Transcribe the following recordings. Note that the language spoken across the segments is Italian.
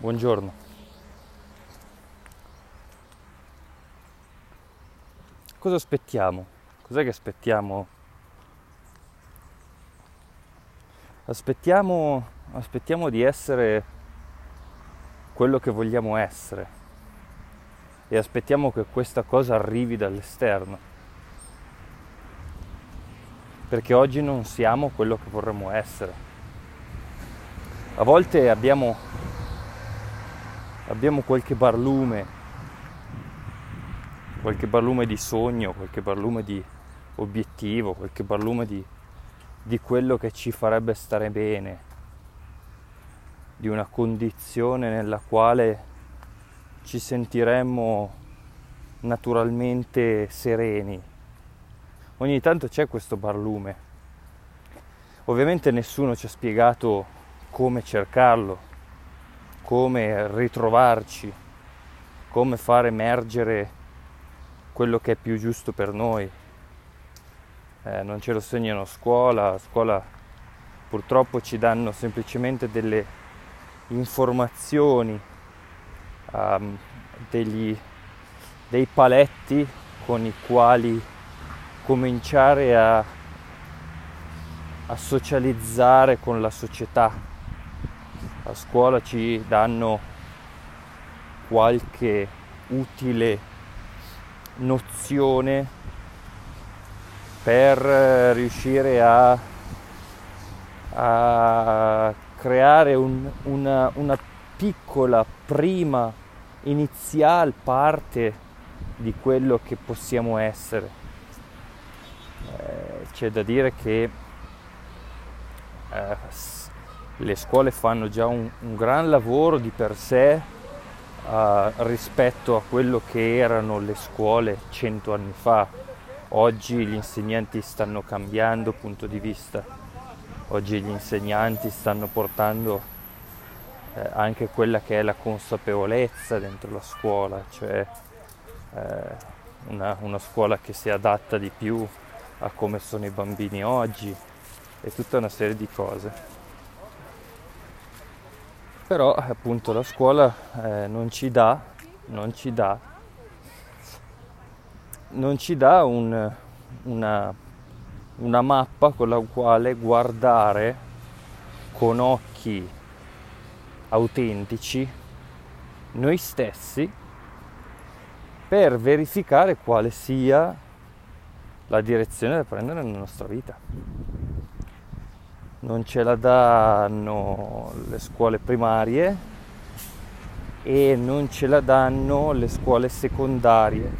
buongiorno. Cosa aspettiamo? Cos'è che aspettiamo? Aspettiamo, aspettiamo di essere quello che vogliamo essere e aspettiamo che questa cosa arrivi dall'esterno. Perché oggi non siamo quello che vorremmo essere. A volte abbiamo, abbiamo qualche barlume, qualche barlume di sogno, qualche barlume di obiettivo, qualche barlume di, di quello che ci farebbe stare bene, di una condizione nella quale ci sentiremmo naturalmente sereni. Ogni tanto c'è questo barlume. Ovviamente nessuno ci ha spiegato come cercarlo, come ritrovarci, come far emergere quello che è più giusto per noi. Eh, non ce lo segnano a scuola, a scuola purtroppo ci danno semplicemente delle informazioni, um, degli, dei paletti con i quali cominciare a, a socializzare con la società a scuola ci danno qualche utile nozione per riuscire a, a creare un, una, una piccola prima inizial parte di quello che possiamo essere. Eh, c'è da dire che eh, le scuole fanno già un, un gran lavoro di per sé uh, rispetto a quello che erano le scuole cento anni fa. Oggi gli insegnanti stanno cambiando punto di vista, oggi gli insegnanti stanno portando eh, anche quella che è la consapevolezza dentro la scuola, cioè eh, una, una scuola che si adatta di più a come sono i bambini oggi e tutta una serie di cose però appunto la scuola eh, non ci dà, non ci dà, non ci dà un, una, una mappa con la quale guardare con occhi autentici noi stessi per verificare quale sia la direzione da prendere nella nostra vita non ce la danno le scuole primarie e non ce la danno le scuole secondarie,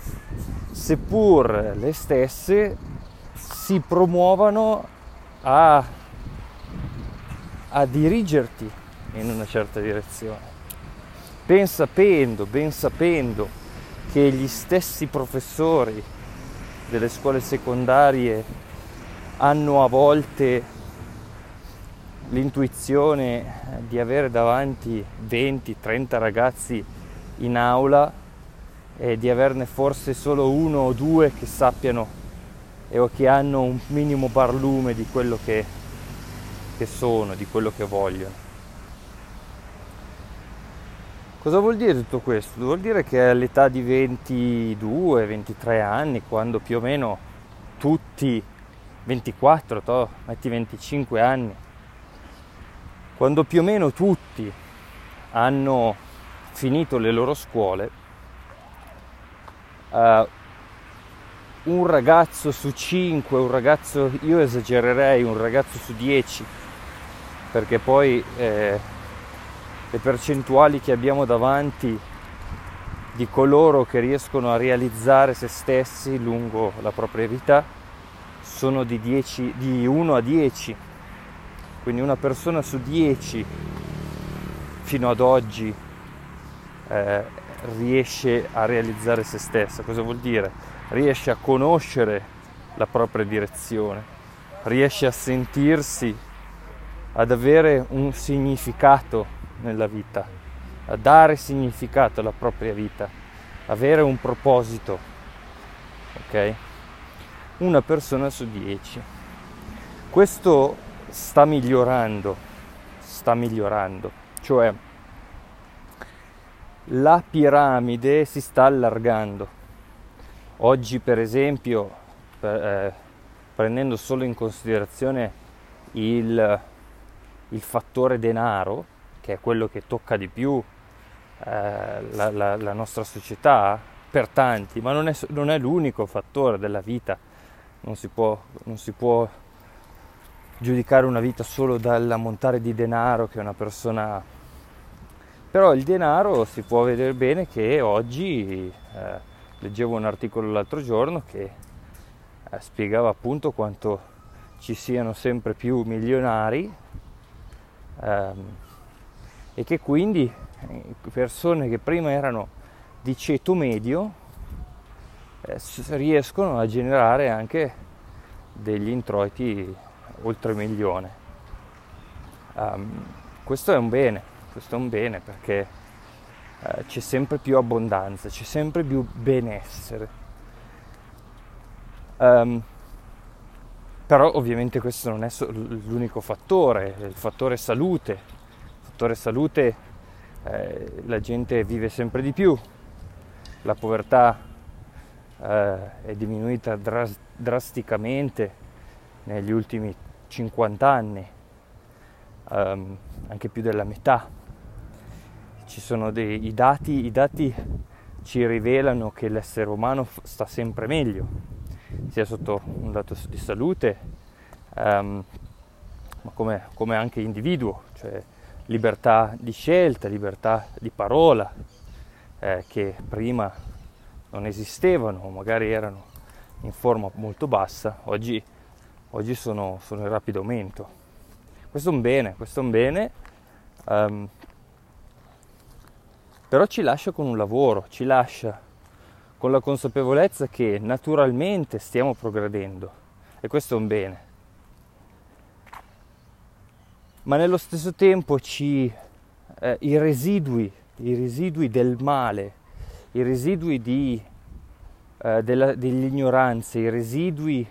seppur le stesse si promuovano a, a dirigerti in una certa direzione, ben sapendo, ben sapendo che gli stessi professori delle scuole secondarie hanno a volte l'intuizione di avere davanti 20-30 ragazzi in aula e di averne forse solo uno o due che sappiano o che hanno un minimo barlume di quello che, che sono, di quello che vogliono. Cosa vuol dire tutto questo? Vuol dire che all'età di 22-23 anni, quando più o meno tutti, 24, to, metti 25 anni, quando più o meno tutti hanno finito le loro scuole, uh, un ragazzo su cinque, un ragazzo, io esagererei, un ragazzo su dieci, perché poi eh, le percentuali che abbiamo davanti di coloro che riescono a realizzare se stessi lungo la propria vita sono di, 10, di 1 a 10 quindi una persona su 10 fino ad oggi eh, riesce a realizzare se stessa. Cosa vuol dire? Riesce a conoscere la propria direzione, riesce a sentirsi, ad avere un significato nella vita, a dare significato alla propria vita, avere un proposito. Ok? Una persona su 10. Questo sta migliorando, sta migliorando, cioè la piramide si sta allargando. Oggi per esempio, per, eh, prendendo solo in considerazione il, il, fattore denaro, che è quello che tocca di più eh, la, la, la, nostra società, per tanti, ma non è, non è l'unico fattore della vita, non si può, non si può giudicare una vita solo dall'ammontare di denaro che una persona ha. Però il denaro si può vedere bene che oggi, eh, leggevo un articolo l'altro giorno che eh, spiegava appunto quanto ci siano sempre più milionari ehm, e che quindi eh, persone che prima erano di ceto medio eh, riescono a generare anche degli introiti oltre milione. Um, questo è un bene, questo è un bene perché uh, c'è sempre più abbondanza, c'è sempre più benessere. Um, però ovviamente questo non è l'unico fattore, il fattore salute. Il fattore salute eh, la gente vive sempre di più, la povertà eh, è diminuita dras- drasticamente negli ultimi 50 anni, um, anche più della metà. Ci sono dei i dati, i dati ci rivelano che l'essere umano sta sempre meglio, sia sotto un lato di salute, um, ma come, come, anche individuo, cioè libertà di scelta, libertà di parola, eh, che prima non esistevano, magari erano in forma molto bassa, oggi oggi sono, sono, in rapido aumento. Questo è un bene, questo è un bene, um, però ci lascia con un lavoro, ci lascia con la consapevolezza che naturalmente stiamo progredendo e questo è un bene. Ma nello stesso tempo ci, eh, i residui, i residui del male, i residui di, eh, della, dell'ignoranza, i residui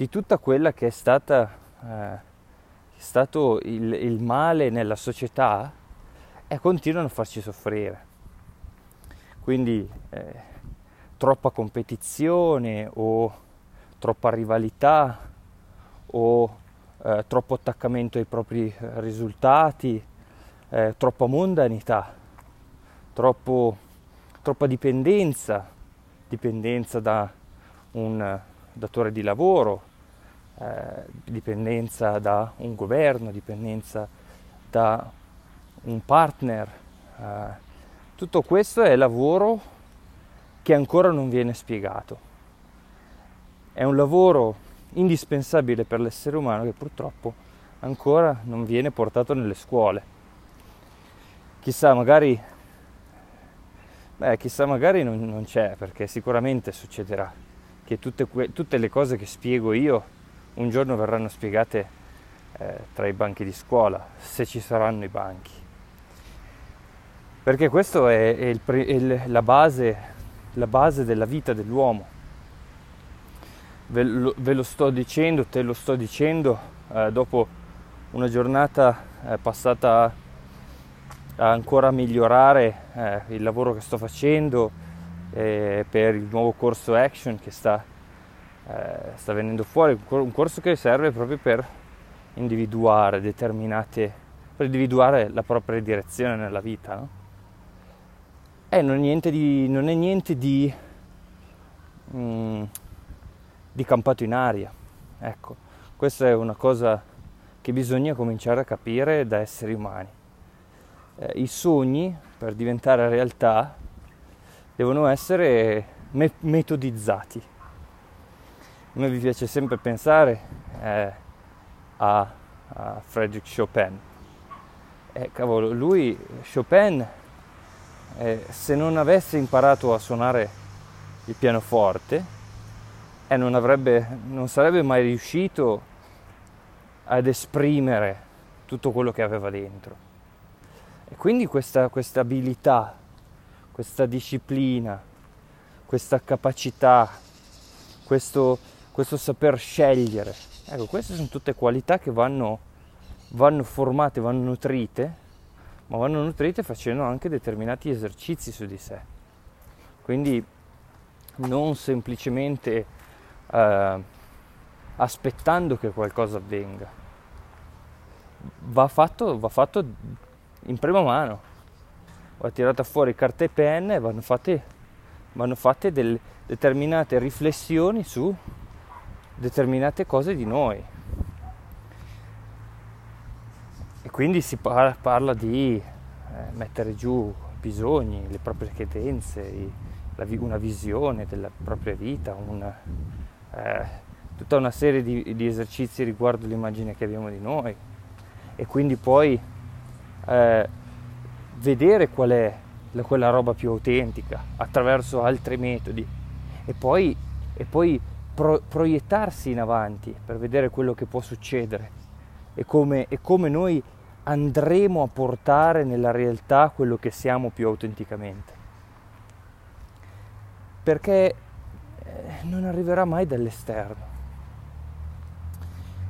di tutta quella che è stata eh, è stato il, il, male nella società e continuano a farci soffrire. Quindi eh, troppa competizione o troppa rivalità o eh, troppo attaccamento ai propri risultati, eh, troppa mondanità, troppo, troppa dipendenza, dipendenza da un datore di lavoro, eh, dipendenza da un governo, dipendenza da un partner. Eh, tutto questo è lavoro che ancora non viene spiegato. È un lavoro indispensabile per l'essere umano che purtroppo ancora non viene portato nelle scuole. Chissà, magari, beh, chissà, magari non, non c'è, perché sicuramente succederà che tutte, tutte le cose che spiego io un giorno verranno spiegate eh, tra i banchi di scuola, se ci saranno i banchi. Perché questa è, è, il, è il, la, base, la, base, della vita dell'uomo. Ve lo, ve lo, sto dicendo, te lo sto dicendo eh, dopo una giornata eh, passata a, ancora migliorare eh, il lavoro che sto facendo eh, per il nuovo corso Action che sta eh, sta venendo fuori, un corso che serve proprio per individuare determinate, per individuare la propria direzione nella vita. No? E non è niente di, non è niente di, mm, di campato in aria. Ecco, questa è una cosa che bisogna cominciare a capire da esseri umani. Eh, I sogni, per diventare realtà, devono essere me- metodizzati a vi piace sempre pensare eh, a, a Frédéric Chopin. E cavolo, lui, Chopin, eh, se non avesse imparato a suonare il pianoforte, eh, non, avrebbe, non sarebbe mai riuscito ad esprimere tutto quello che aveva dentro. E quindi questa, questa abilità, questa disciplina, questa capacità, questo questo saper scegliere. Ecco, queste sono tutte qualità che vanno, vanno formate, vanno nutrite ma vanno nutrite facendo anche determinati esercizi su di sé. Quindi non semplicemente eh, aspettando che qualcosa avvenga. Va fatto, va fatto in prima mano. Va tirata fuori carta e penne e vanno fatte, vanno fatte delle determinate riflessioni su determinate cose di noi. E quindi si parla, di eh, mettere giù bisogni, le proprie credenze, una visione della propria vita, una, eh, tutta una serie di, di, esercizi riguardo l'immagine che abbiamo di noi e quindi poi eh, vedere qual è la, quella roba più autentica attraverso altri metodi e poi, e poi pro, proiettarsi in avanti per vedere quello che può succedere e come, e come noi andremo a portare nella realtà quello che siamo più autenticamente. Perché eh, non arriverà mai dall'esterno.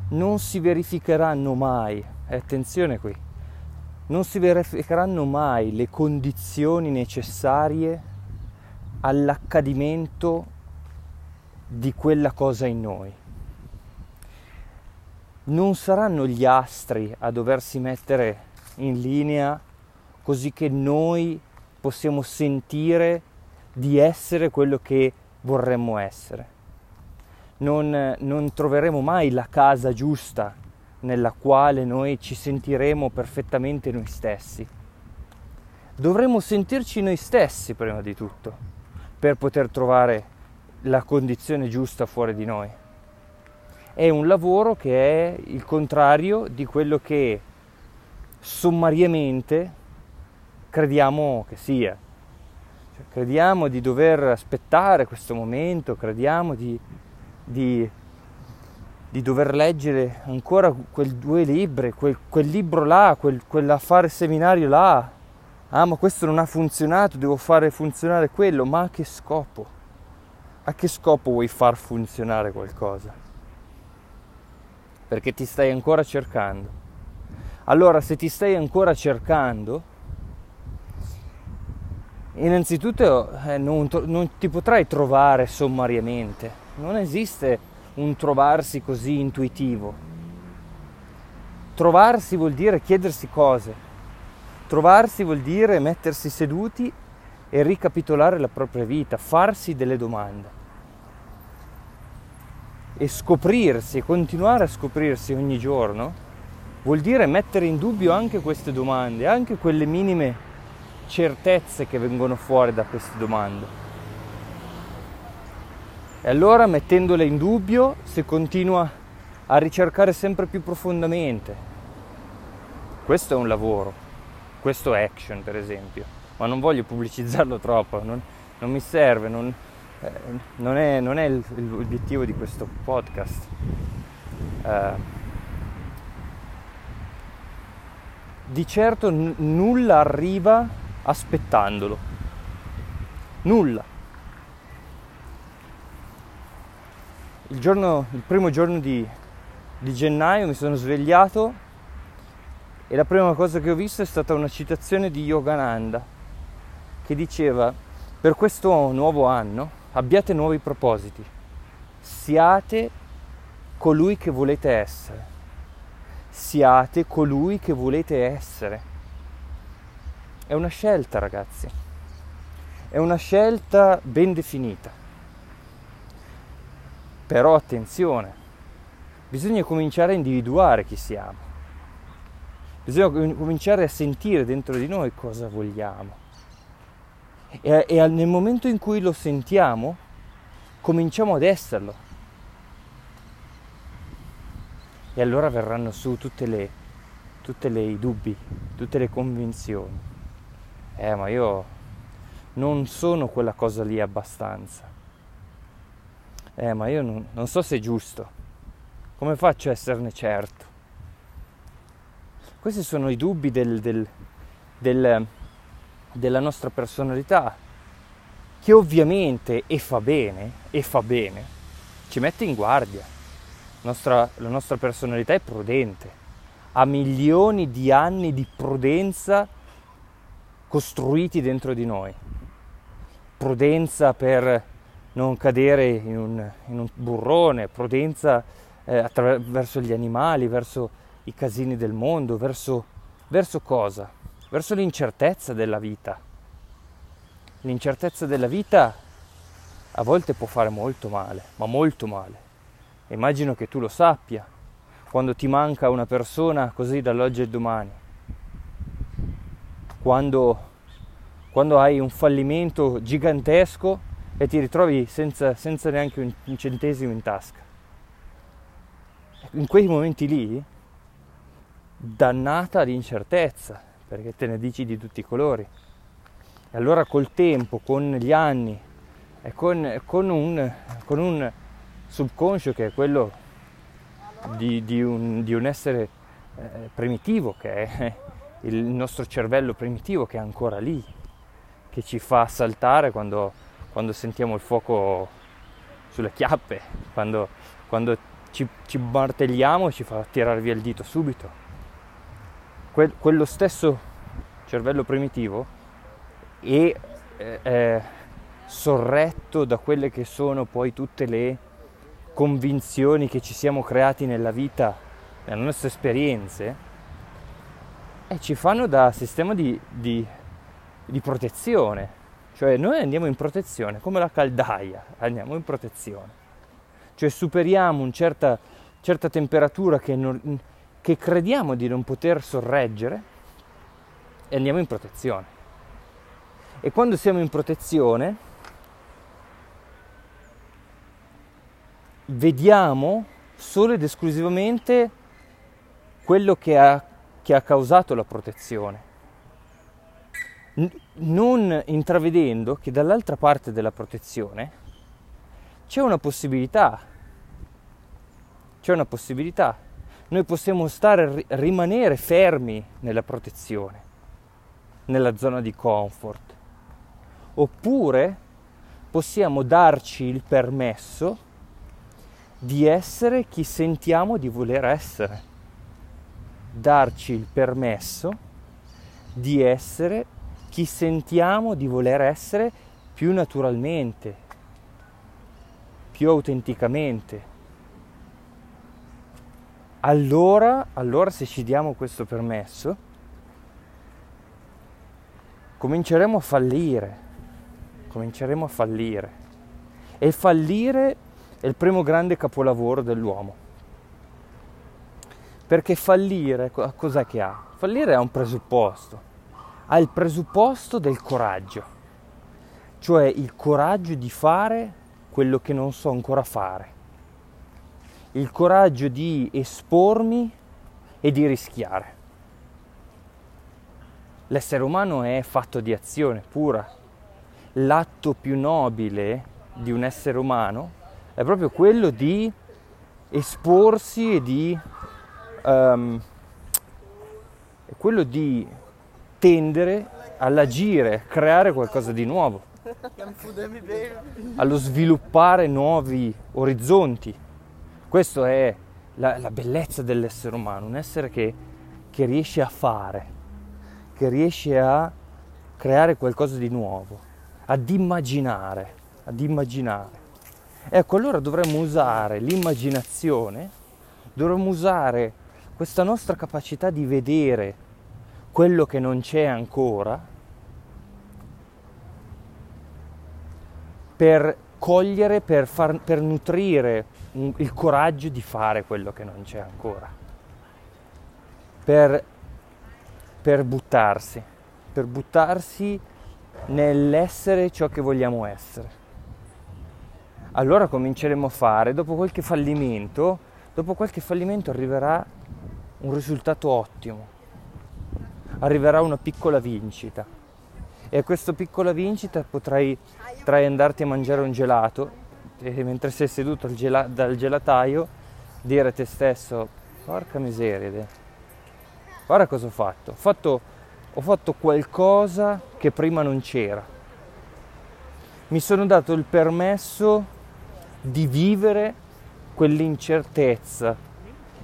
Non si verificheranno mai, e attenzione qui, non si verificheranno mai le condizioni necessarie all'accadimento di quella cosa in noi non saranno gli astri a doversi mettere in linea così che noi possiamo sentire di essere quello che vorremmo essere. Non, non, troveremo mai la casa giusta nella quale noi ci sentiremo perfettamente noi stessi. Dovremmo sentirci noi stessi prima di tutto per poter trovare la condizione giusta fuori di noi è un lavoro che è il contrario di quello che sommariamente crediamo che sia. Cioè, crediamo di dover aspettare questo momento, crediamo di, di, di dover leggere ancora quei due libri, quel, quel libro là, quel, quell'affare seminario là. Ah, ma questo non ha funzionato, devo fare funzionare quello. Ma a che scopo? A che scopo vuoi far funzionare qualcosa? perché ti stai ancora cercando. Allora, se ti stai ancora cercando, innanzitutto eh, non, non ti potrai trovare sommariamente. Non esiste un trovarsi così intuitivo. Trovarsi vuol dire chiedersi cose. Trovarsi vuol dire mettersi seduti e ricapitolare la propria vita, farsi delle domande e scoprirsi continuare a scoprirsi ogni giorno vuol dire mettere in dubbio anche queste domande, anche quelle minime certezze che vengono fuori da queste domande. E allora mettendole in dubbio si continua a ricercare sempre più profondamente. Questo è un lavoro, questo è action per esempio, ma non voglio pubblicizzarlo troppo, non, non mi serve, non, eh, non, è, non, è, l'obiettivo di questo podcast. Eh, di certo n- nulla arriva aspettandolo. Nulla. Il, giorno, il primo giorno di, di gennaio mi sono svegliato e la prima cosa che ho visto è stata una citazione di Yogananda che diceva per questo nuovo anno abbiate nuovi propositi, siate colui che volete essere, siate colui che volete essere. È una scelta ragazzi, è una scelta ben definita. Però attenzione, bisogna cominciare a individuare chi siamo, bisogna cominciare a sentire dentro di noi cosa vogliamo e, e nel momento in cui lo sentiamo, cominciamo ad esserlo. E allora verranno su tutte le, tutte le i dubbi, tutte le convinzioni. Eh, ma io non sono quella cosa lì abbastanza. Eh, ma io non, non so se è giusto. Come faccio a esserne certo? Questi sono i dubbi del, del, del della nostra personalità, che ovviamente, e fa bene, e fa bene, ci mette in guardia. Nostra, la nostra personalità è prudente, ha milioni di anni di prudenza costruiti dentro di noi. Prudenza per non cadere in un, in un burrone, prudenza eh, attraverso gli animali, verso i casini del mondo, verso, verso cosa? Verso l'incertezza della vita. L'incertezza della vita a volte può fare molto male, ma molto male. Immagino che tu lo sappia, quando ti manca una persona così dall'oggi al domani, quando, quando hai un fallimento gigantesco e ti ritrovi senza, senza neanche un, un centesimo in tasca. In quei momenti lì, dannata l'incertezza, perché te ne dici di tutti i colori. E allora col tempo, con gli anni e con, con, un, con un, subconscio che è quello di, di, un, di un, essere eh, primitivo, che è il nostro cervello primitivo che è ancora lì, che ci fa saltare quando, quando sentiamo il fuoco sulle chiappe, quando, quando ci, ci martelliamo ci fa tirare via il dito subito. Que- quello stesso cervello primitivo è, è sorretto da quelle che sono poi tutte le convinzioni che ci siamo creati nella vita, nelle nostre esperienze, e ci fanno da sistema di, di, di protezione. Cioè noi andiamo in protezione, come la caldaia, andiamo in protezione. Cioè superiamo una certa, certa temperatura che, non, che crediamo di non poter sorreggere e andiamo in protezione. E quando siamo in protezione vediamo solo ed esclusivamente quello che ha, che ha causato la protezione, N- non intravedendo che dall'altra parte della protezione c'è una possibilità, c'è una possibilità. Noi possiamo stare, rimanere fermi nella protezione, nella zona di comfort, oppure possiamo darci il permesso di essere chi sentiamo di voler essere, darci il permesso di essere chi sentiamo di voler essere più naturalmente, più autenticamente. Allora, allora se ci diamo questo permesso, cominceremo a fallire, cominceremo a fallire. E fallire è il primo grande capolavoro dell'uomo. Perché fallire, cos'è che ha? Fallire ha un presupposto, ha il presupposto del coraggio, cioè il coraggio di fare quello che non so ancora fare, il coraggio di espormi e di rischiare. L'essere umano è fatto di azione pura. L'atto più nobile di un essere umano è proprio quello di esporsi e di um, quello di tendere all'agire, a creare qualcosa di nuovo, allo sviluppare nuovi orizzonti. Questa è la, la, bellezza dell'essere umano, un essere che, che riesce a fare, che riesce a creare qualcosa di nuovo, ad immaginare, ad immaginare. Ecco, allora dovremmo usare l'immaginazione, dovremmo usare questa nostra capacità di vedere quello che non c'è ancora per cogliere, per, far, per nutrire un, il coraggio di fare quello che non c'è ancora, per, per buttarsi, per buttarsi nell'essere ciò che vogliamo essere. Allora cominceremo a fare, dopo qualche fallimento, dopo qualche fallimento arriverà un risultato ottimo, arriverà una piccola vincita. E a questa piccola vincita potrai, potrai andarti a mangiare un gelato mentre sei seduto gela, dal gelataio dire a te stesso porca miseria, guarda cosa ho fatto, ho fatto, ho fatto qualcosa che prima non c'era, mi sono dato il permesso di vivere quell'incertezza,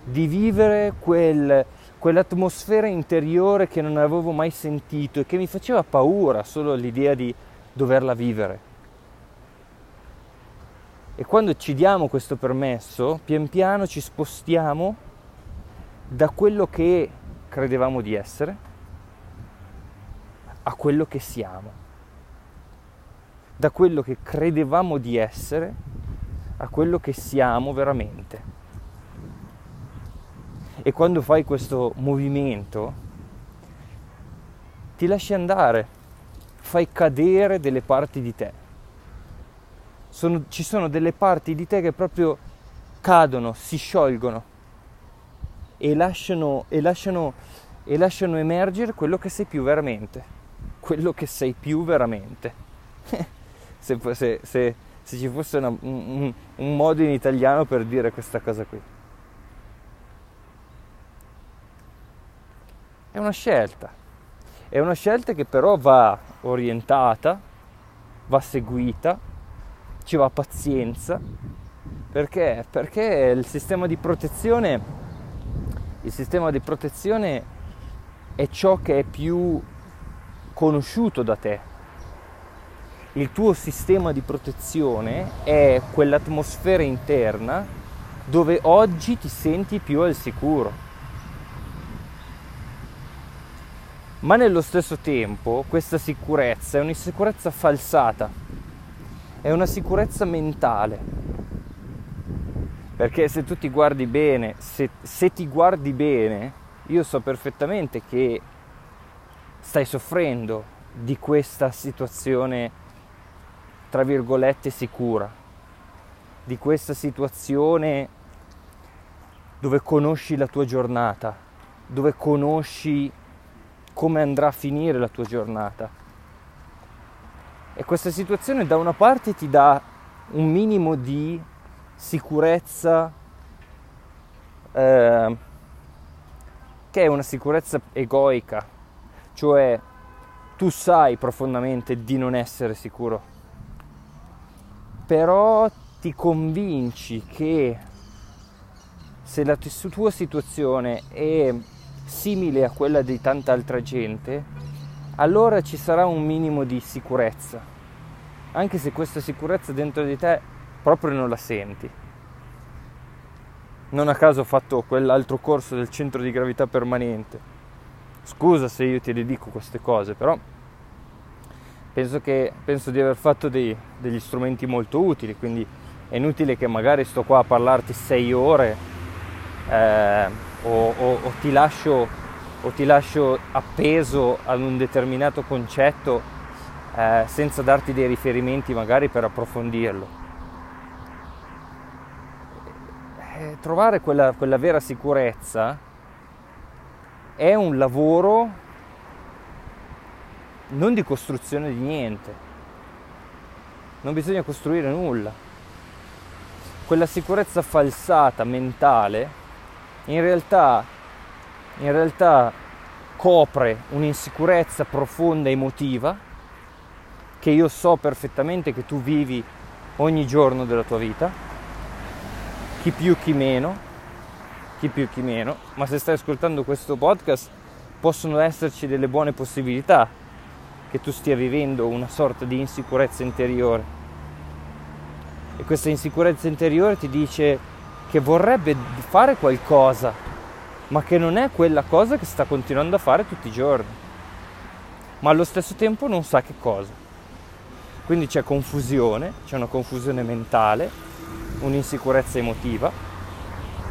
di vivere quel, quell'atmosfera interiore che non avevo mai sentito e che mi faceva paura solo l'idea di doverla vivere. E quando ci diamo questo permesso, pian piano ci spostiamo da quello che credevamo di essere a quello che siamo. Da quello che credevamo di essere a quello che siamo veramente. E quando fai questo movimento, ti lasci andare, fai cadere delle parti di te. Sono, ci sono delle parti di te che proprio cadono, si sciolgono e lasciano, e lasciano, e lasciano emergere quello che sei più veramente. Quello che sei più veramente. se, se, se, se, ci fosse una, un, un modo in italiano per dire questa cosa qui. È una scelta, è una scelta che però va orientata, va seguita, ci va pazienza, perché? Perché il sistema di protezione, il sistema di protezione è ciò che è più conosciuto da te. Il tuo sistema di protezione è quell'atmosfera interna dove oggi ti senti più al sicuro ma nello stesso tempo questa sicurezza è un'insicurezza falsata, è una sicurezza mentale. Perché se tu ti guardi bene, se, se ti guardi bene, io so perfettamente che stai soffrendo di questa situazione, tra virgolette, sicura, di questa situazione dove conosci la tua giornata, dove conosci come andrà a finire la tua giornata. E questa situazione da una parte ti dà un minimo di sicurezza, eh, che è una sicurezza egoica, cioè tu sai profondamente di non essere sicuro, però ti convinci che se la tua situazione è simile a quella di tanta altra gente, allora ci sarà un minimo di sicurezza, anche se questa sicurezza dentro di te proprio non la senti. Non a caso ho fatto quell'altro corso del centro di gravità permanente. Scusa se io ti dedico queste cose, però penso, che, penso di aver fatto dei, degli strumenti molto utili, quindi è inutile che magari sto qua a parlarti sei ore. Eh, o, o, o, ti lascio, o, ti lascio, appeso ad un determinato concetto eh, senza darti dei riferimenti magari per approfondirlo. Eh, trovare quella, quella vera sicurezza è un lavoro non di costruzione di niente. Non bisogna costruire nulla. Quella sicurezza falsata mentale in realtà, in realtà copre un'insicurezza profonda emotiva che io so perfettamente che tu vivi ogni giorno della tua vita, chi più chi meno, chi più chi meno, ma se stai ascoltando questo podcast possono esserci delle buone possibilità che tu stia vivendo una sorta di insicurezza interiore. E questa insicurezza interiore ti dice che vorrebbe fare qualcosa, ma che non è quella cosa che sta continuando a fare tutti i giorni, ma allo stesso tempo non sa che cosa. Quindi c'è confusione, c'è una confusione mentale, un'insicurezza emotiva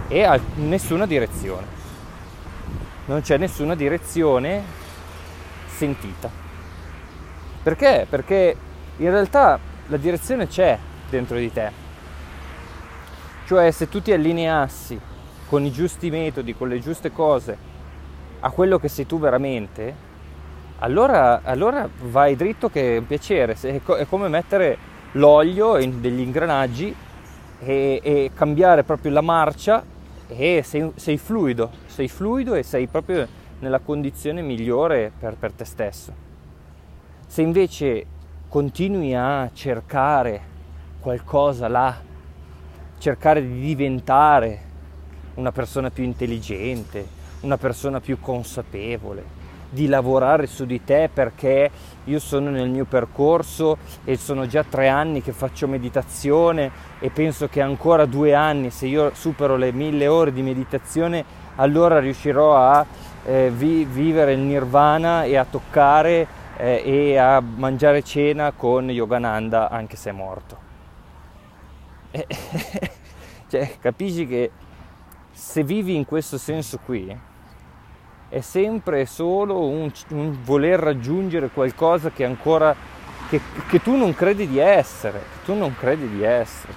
e nessuna direzione. Non c'è nessuna direzione sentita. Perché? Perché in realtà la direzione c'è dentro di te, cioè se tu ti allineassi con i giusti metodi, con le giuste cose, a quello che sei tu veramente, allora, allora vai dritto che è un piacere, è come mettere l'olio in degli ingranaggi e, e cambiare proprio la marcia e sei, sei, fluido, sei fluido e sei proprio nella condizione migliore per, per te stesso. Se invece continui a cercare qualcosa là cercare di diventare una persona più intelligente, una persona più consapevole, di lavorare su di te perché io sono nel mio percorso e sono già tre anni che faccio meditazione e penso che ancora due anni, se io supero le mille ore di meditazione, allora riuscirò a eh, vi- vivere il nirvana e a toccare eh, e a mangiare cena con Yogananda anche se è morto. cioè, capisci che se vivi in questo senso qui, è sempre solo un, un voler raggiungere qualcosa che ancora che, che, tu non credi di essere, che tu non credi di essere.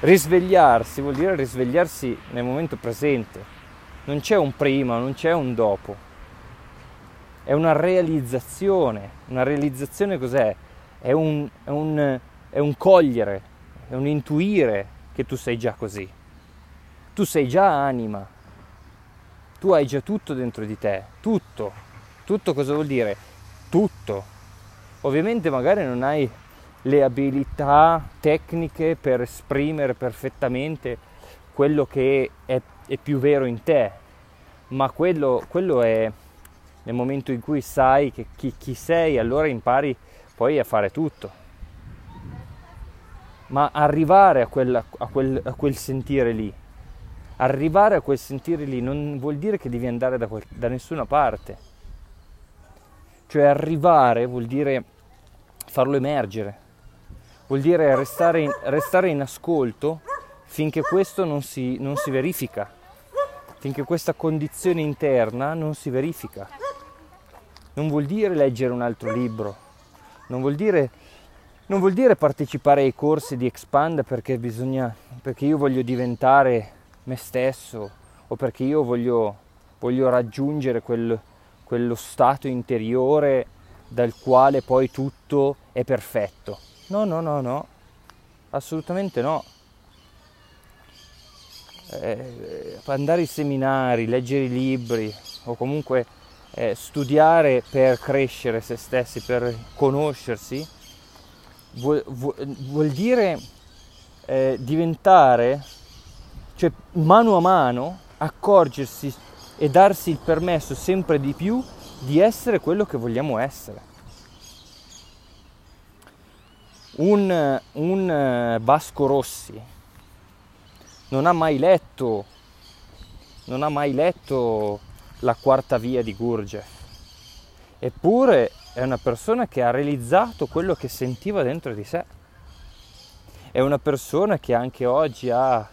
Risvegliarsi vuol dire risvegliarsi nel momento presente. Non c'è un prima, non c'è un dopo. È una realizzazione. Una realizzazione cos'è? È un, è un, è un cogliere, è un intuire che tu sei già così. Tu sei già anima, tu hai già tutto dentro di te, tutto. Tutto cosa vuol dire? Tutto. Ovviamente magari non hai le abilità tecniche per esprimere perfettamente quello che è, è più vero in te, ma quello, quello, è nel momento in cui sai chi, chi sei, allora impari poi a fare tutto. Ma arrivare a, quella, a, quel, a quel sentire lì, arrivare a quel sentire lì non vuol dire che devi andare da, quel, da nessuna parte. Cioè arrivare vuol dire farlo emergere, vuol dire restare in, restare in ascolto finché questo non si, non si verifica, finché questa condizione interna non si verifica. Non vuol dire leggere un altro libro, non vuol dire, non vuol dire partecipare ai corsi di Expand perché, bisogna, perché io voglio diventare me stesso o perché io voglio, voglio raggiungere quel, quello stato interiore dal quale poi tutto è perfetto. No, no, no, no, assolutamente no. Eh, andare ai seminari, leggere i libri o comunque eh, studiare per crescere se stessi, per conoscersi, vuol, vuol, vuol dire eh, diventare cioè mano a mano accorgersi e darsi il permesso sempre di più di essere quello che vogliamo essere. Un, un Vasco Rossi non ha mai letto, non ha mai letto la quarta via di Gurdjieff, eppure è una persona che ha realizzato quello che sentiva dentro di sé. È una persona che anche oggi ha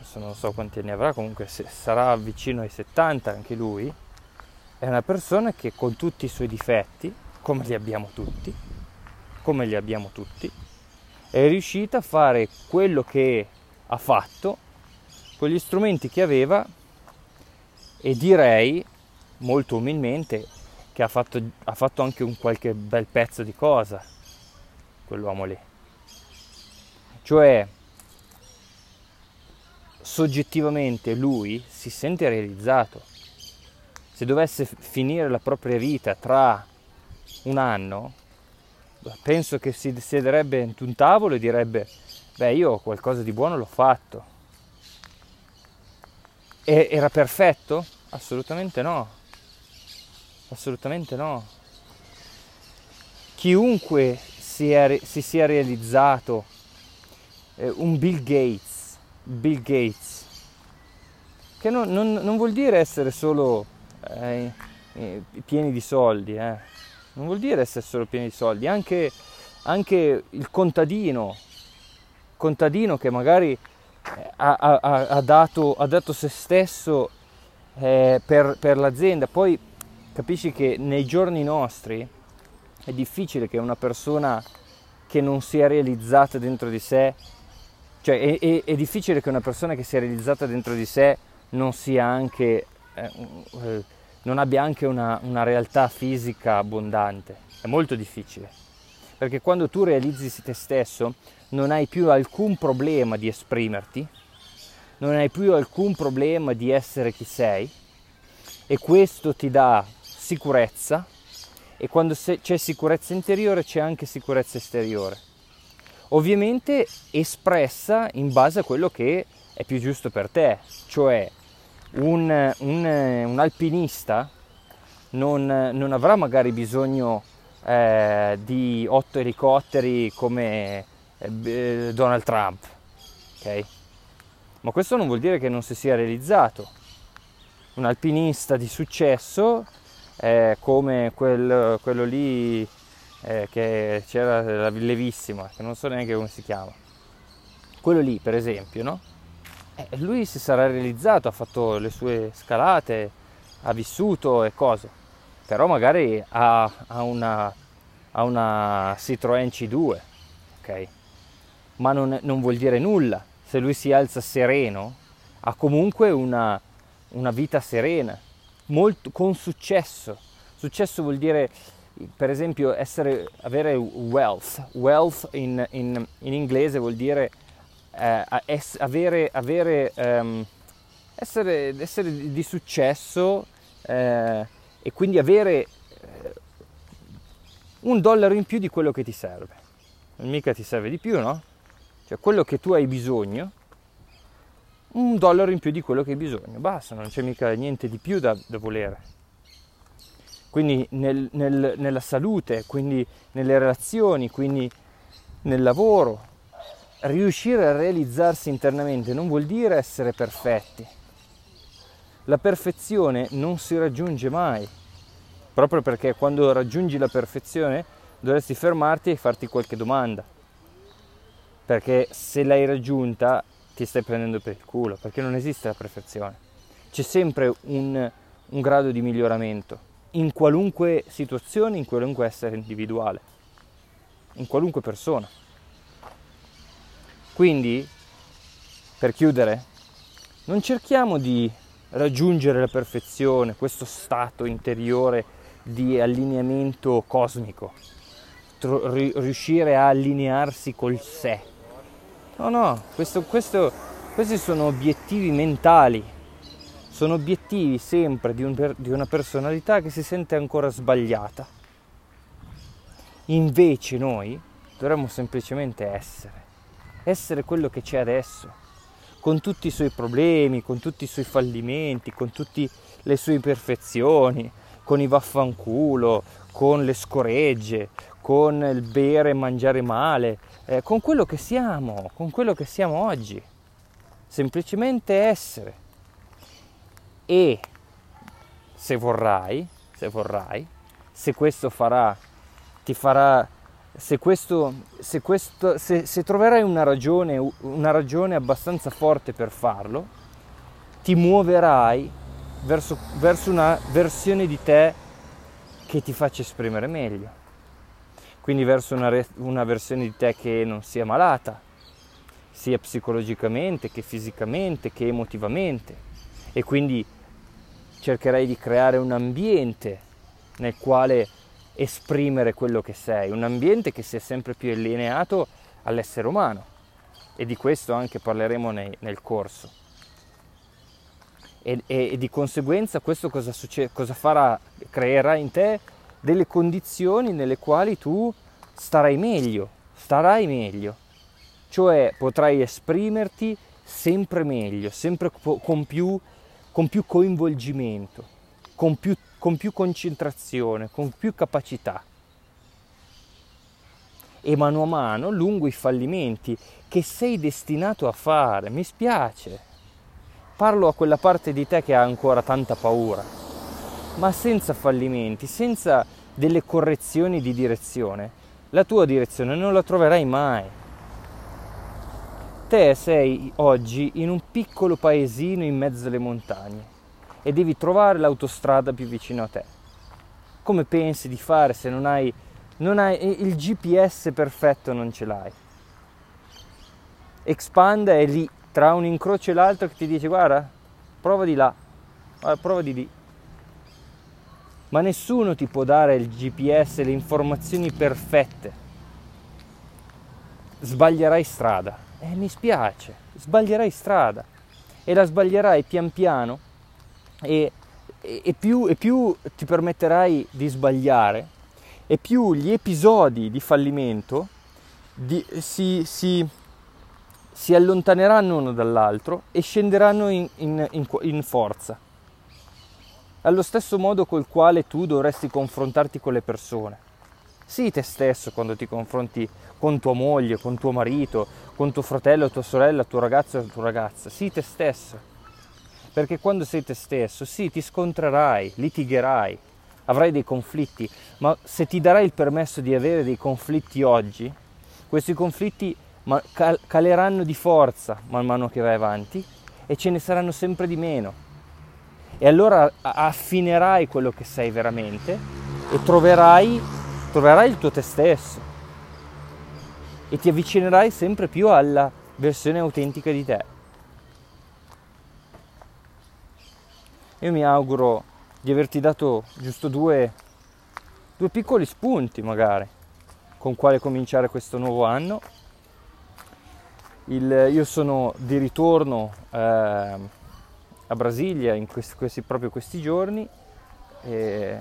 adesso non so quanti anni avrà, comunque sarà vicino ai 70 anche lui, è una persona che con tutti i suoi difetti, come li abbiamo tutti, come li abbiamo tutti, è riuscita a fare quello che ha fatto con gli strumenti che aveva e direi molto umilmente che ha fatto, ha fatto anche un qualche bel pezzo di cosa quell'uomo lì. Cioè soggettivamente lui si sente realizzato. Se dovesse finire la propria vita tra un anno, penso che si siederebbe in un tavolo e direbbe, beh io qualcosa di buono l'ho fatto. E era perfetto? Assolutamente no. Assolutamente no. Chiunque si, sia realizzato, eh, un Bill Gates, Bill Gates, che non, non, non vuol dire essere solo eh, pieni di soldi, eh. non vuol dire essere solo pieni di soldi, anche, anche il contadino, contadino che magari eh, ha, ha, ha, dato, ha dato, se stesso eh, per, per l'azienda, poi capisci che nei giorni nostri è difficile che una persona che non sia realizzata dentro di sé cioè è, è, è, difficile che una persona che si è realizzata dentro di sé non anche, eh, eh, non abbia anche una, una realtà fisica abbondante. È molto difficile. Perché quando tu realizzi te stesso non hai più alcun problema di esprimerti, non hai più alcun problema di essere chi sei e questo ti dà sicurezza e quando c'è sicurezza interiore c'è anche sicurezza esteriore ovviamente espressa in base a quello che è più giusto per te, cioè un, un, un alpinista non, non, avrà magari bisogno eh, di otto elicotteri come eh, Donald Trump, ok? Ma questo non vuol dire che non si sia realizzato. Un alpinista di successo eh, come quel, quello lì eh, che c'era la Levissima, che non so neanche come si chiama. Quello lì, per esempio, no? Eh, lui si sarà realizzato, ha fatto le sue scalate, ha vissuto e cose. Però magari ha, ha, una, ha una Citroën C2, ok? Ma non, non vuol dire nulla. Se lui si alza sereno, ha comunque una, una vita serena, molto, con successo. Successo vuol dire per esempio essere, avere wealth, wealth in, in, in inglese vuol dire eh, es, avere, avere um, essere, essere, di successo eh, e quindi avere eh, un dollaro in più di quello che ti serve. Mica ti serve di più, no? Cioè quello che tu hai bisogno, un dollaro in più di quello che hai bisogno, basta, non c'è mica niente di più da, da volere quindi nel, nel, nella salute, quindi nelle relazioni, quindi nel lavoro. Riuscire a realizzarsi internamente non vuol dire essere perfetti. La perfezione non si raggiunge mai, proprio perché quando raggiungi la perfezione dovresti fermarti e farti qualche domanda, perché se l'hai raggiunta ti stai prendendo per il culo, perché non esiste la perfezione, c'è sempre un, un grado di miglioramento in qualunque situazione, in qualunque essere individuale, in qualunque persona. Quindi, per chiudere, non cerchiamo di raggiungere la perfezione, questo stato interiore di allineamento cosmico, riuscire a allinearsi col sé. No, no, questo, questo, questi sono obiettivi mentali sono obiettivi sempre di, un, di una personalità che si sente ancora sbagliata. Invece noi dovremmo semplicemente essere, essere quello che c'è adesso, con tutti i suoi problemi, con tutti i suoi fallimenti, con tutte le sue imperfezioni, con i vaffanculo, con le scoregge, con il bere e mangiare male, eh, con quello che siamo, con quello che siamo oggi. Semplicemente essere e se vorrai, se vorrai, se questo farà, ti farà, se, questo, se, questo, se, se troverai una ragione, una ragione abbastanza forte per farlo, ti muoverai verso, verso una versione di te che ti faccia esprimere meglio. Quindi verso una, una versione di te che non sia malata, sia psicologicamente che fisicamente che emotivamente. E quindi cercherai di creare un ambiente nel quale esprimere quello che sei, un ambiente che sia sempre più allineato all'essere umano e di questo anche parleremo nei, nel corso. E, e, e, di conseguenza questo cosa, succede, cosa farà? Creerà in te delle condizioni nelle quali tu starai meglio, starai meglio, cioè potrai esprimerti sempre meglio, sempre con più con più coinvolgimento, con più, con più concentrazione, con più capacità. E mano a mano, lungo i fallimenti che sei destinato a fare, mi spiace, parlo a quella parte di te che ha ancora tanta paura, ma senza fallimenti, senza delle correzioni di direzione, la tua direzione non la troverai mai te sei oggi in un piccolo paesino in mezzo alle montagne e devi trovare l'autostrada più vicino a te. Come pensi di fare se non hai, non hai il GPS perfetto non ce l'hai? Expanda è lì tra un incrocio e l'altro che ti dice guarda, prova di là, prova di lì. Ma nessuno ti può dare il GPS, le informazioni perfette. Sbaglierai strada eh, mi spiace, sbaglierai strada e la sbaglierai pian piano e, e, e, più, e più ti permetterai di sbagliare e più gli episodi di fallimento di, si, si, si allontaneranno uno dall'altro e scenderanno in, in, in, in forza. Allo stesso modo col quale tu dovresti confrontarti con le persone. Sii te stesso quando ti confronti con tua moglie, con tuo marito, con tuo fratello, tua sorella, tuo ragazzo e tua ragazza. Sii te stesso. Perché quando sei te stesso, sì, ti scontrerai, litigherai, avrai dei conflitti, ma se ti darai il permesso di avere dei conflitti oggi, questi conflitti caleranno di forza man mano che vai avanti e ce ne saranno sempre di meno. E allora affinerai quello che sei veramente e troverai, troverai il tuo te stesso e ti avvicinerai sempre più alla versione autentica di te. Io mi auguro di averti dato giusto due, due piccoli spunti magari con quale cominciare questo nuovo anno. Il, io sono di ritorno eh, a Brasilia in questi, questi, proprio questi giorni e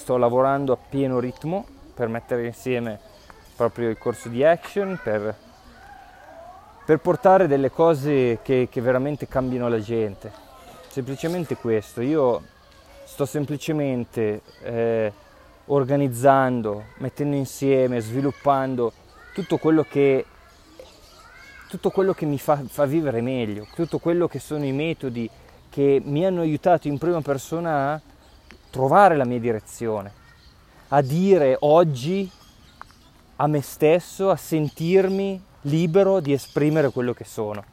sto lavorando a pieno ritmo per mettere insieme proprio il corso di action per, per portare delle cose che, che veramente cambiano la gente. Semplicemente questo, io sto semplicemente eh, organizzando, mettendo insieme, sviluppando tutto quello che, tutto quello che mi fa, fa vivere meglio, tutto quello che sono i metodi che mi hanno aiutato in prima persona a trovare la mia direzione, a dire oggi a me stesso, a sentirmi libero di esprimere quello che sono,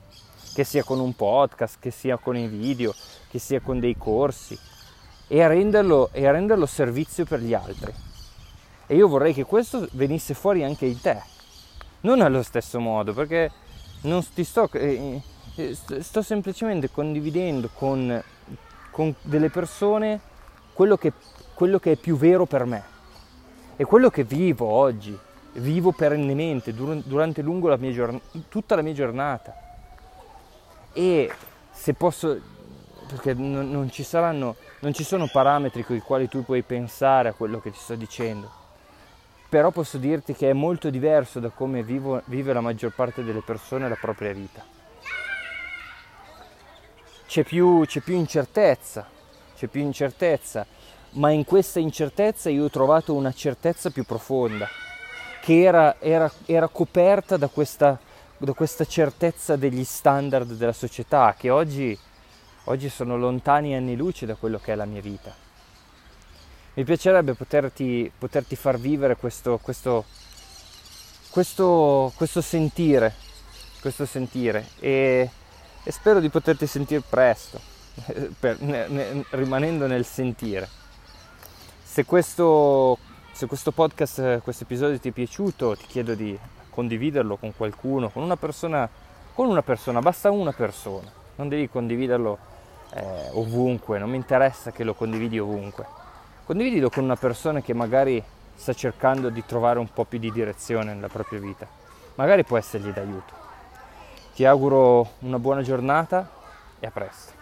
che sia con un podcast, che sia con i video, che sia con dei corsi, e a renderlo, e a renderlo servizio per gli altri. E io vorrei che questo venisse fuori anche in te, non allo stesso modo, perché non ti sto, eh, eh sto semplicemente condividendo con, con delle persone quello che, quello che è più vero per me e quello che vivo oggi vivo perennemente durante lungo la giorn- tutta la mia giornata. E se posso, perché non, non, ci saranno, non ci sono parametri con i quali tu puoi pensare a quello che ti sto dicendo, però posso dirti che è molto diverso da come vivo, vive la maggior parte delle persone la propria vita. C'è più, c'è più incertezza, c'è più incertezza, ma in questa incertezza io ho trovato una certezza più profonda che era, era, era coperta da questa, da questa, certezza degli standard della società che oggi, oggi sono lontani anni luce da quello che è la mia vita. Mi piacerebbe poterti, poterti far vivere questo, questo, questo, questo sentire, questo sentire e, e, spero di poterti sentire presto, per, ne, ne, rimanendo nel sentire. Se questo, se questo podcast, questo episodio ti è piaciuto, ti chiedo di condividerlo con qualcuno, con una persona, con una persona, basta una persona, non devi condividerlo eh, ovunque, non mi interessa che lo condividi ovunque. Condividilo con una persona che magari sta cercando di trovare un po' più di direzione nella propria vita, magari può essergli d'aiuto. Ti auguro una buona giornata e a presto.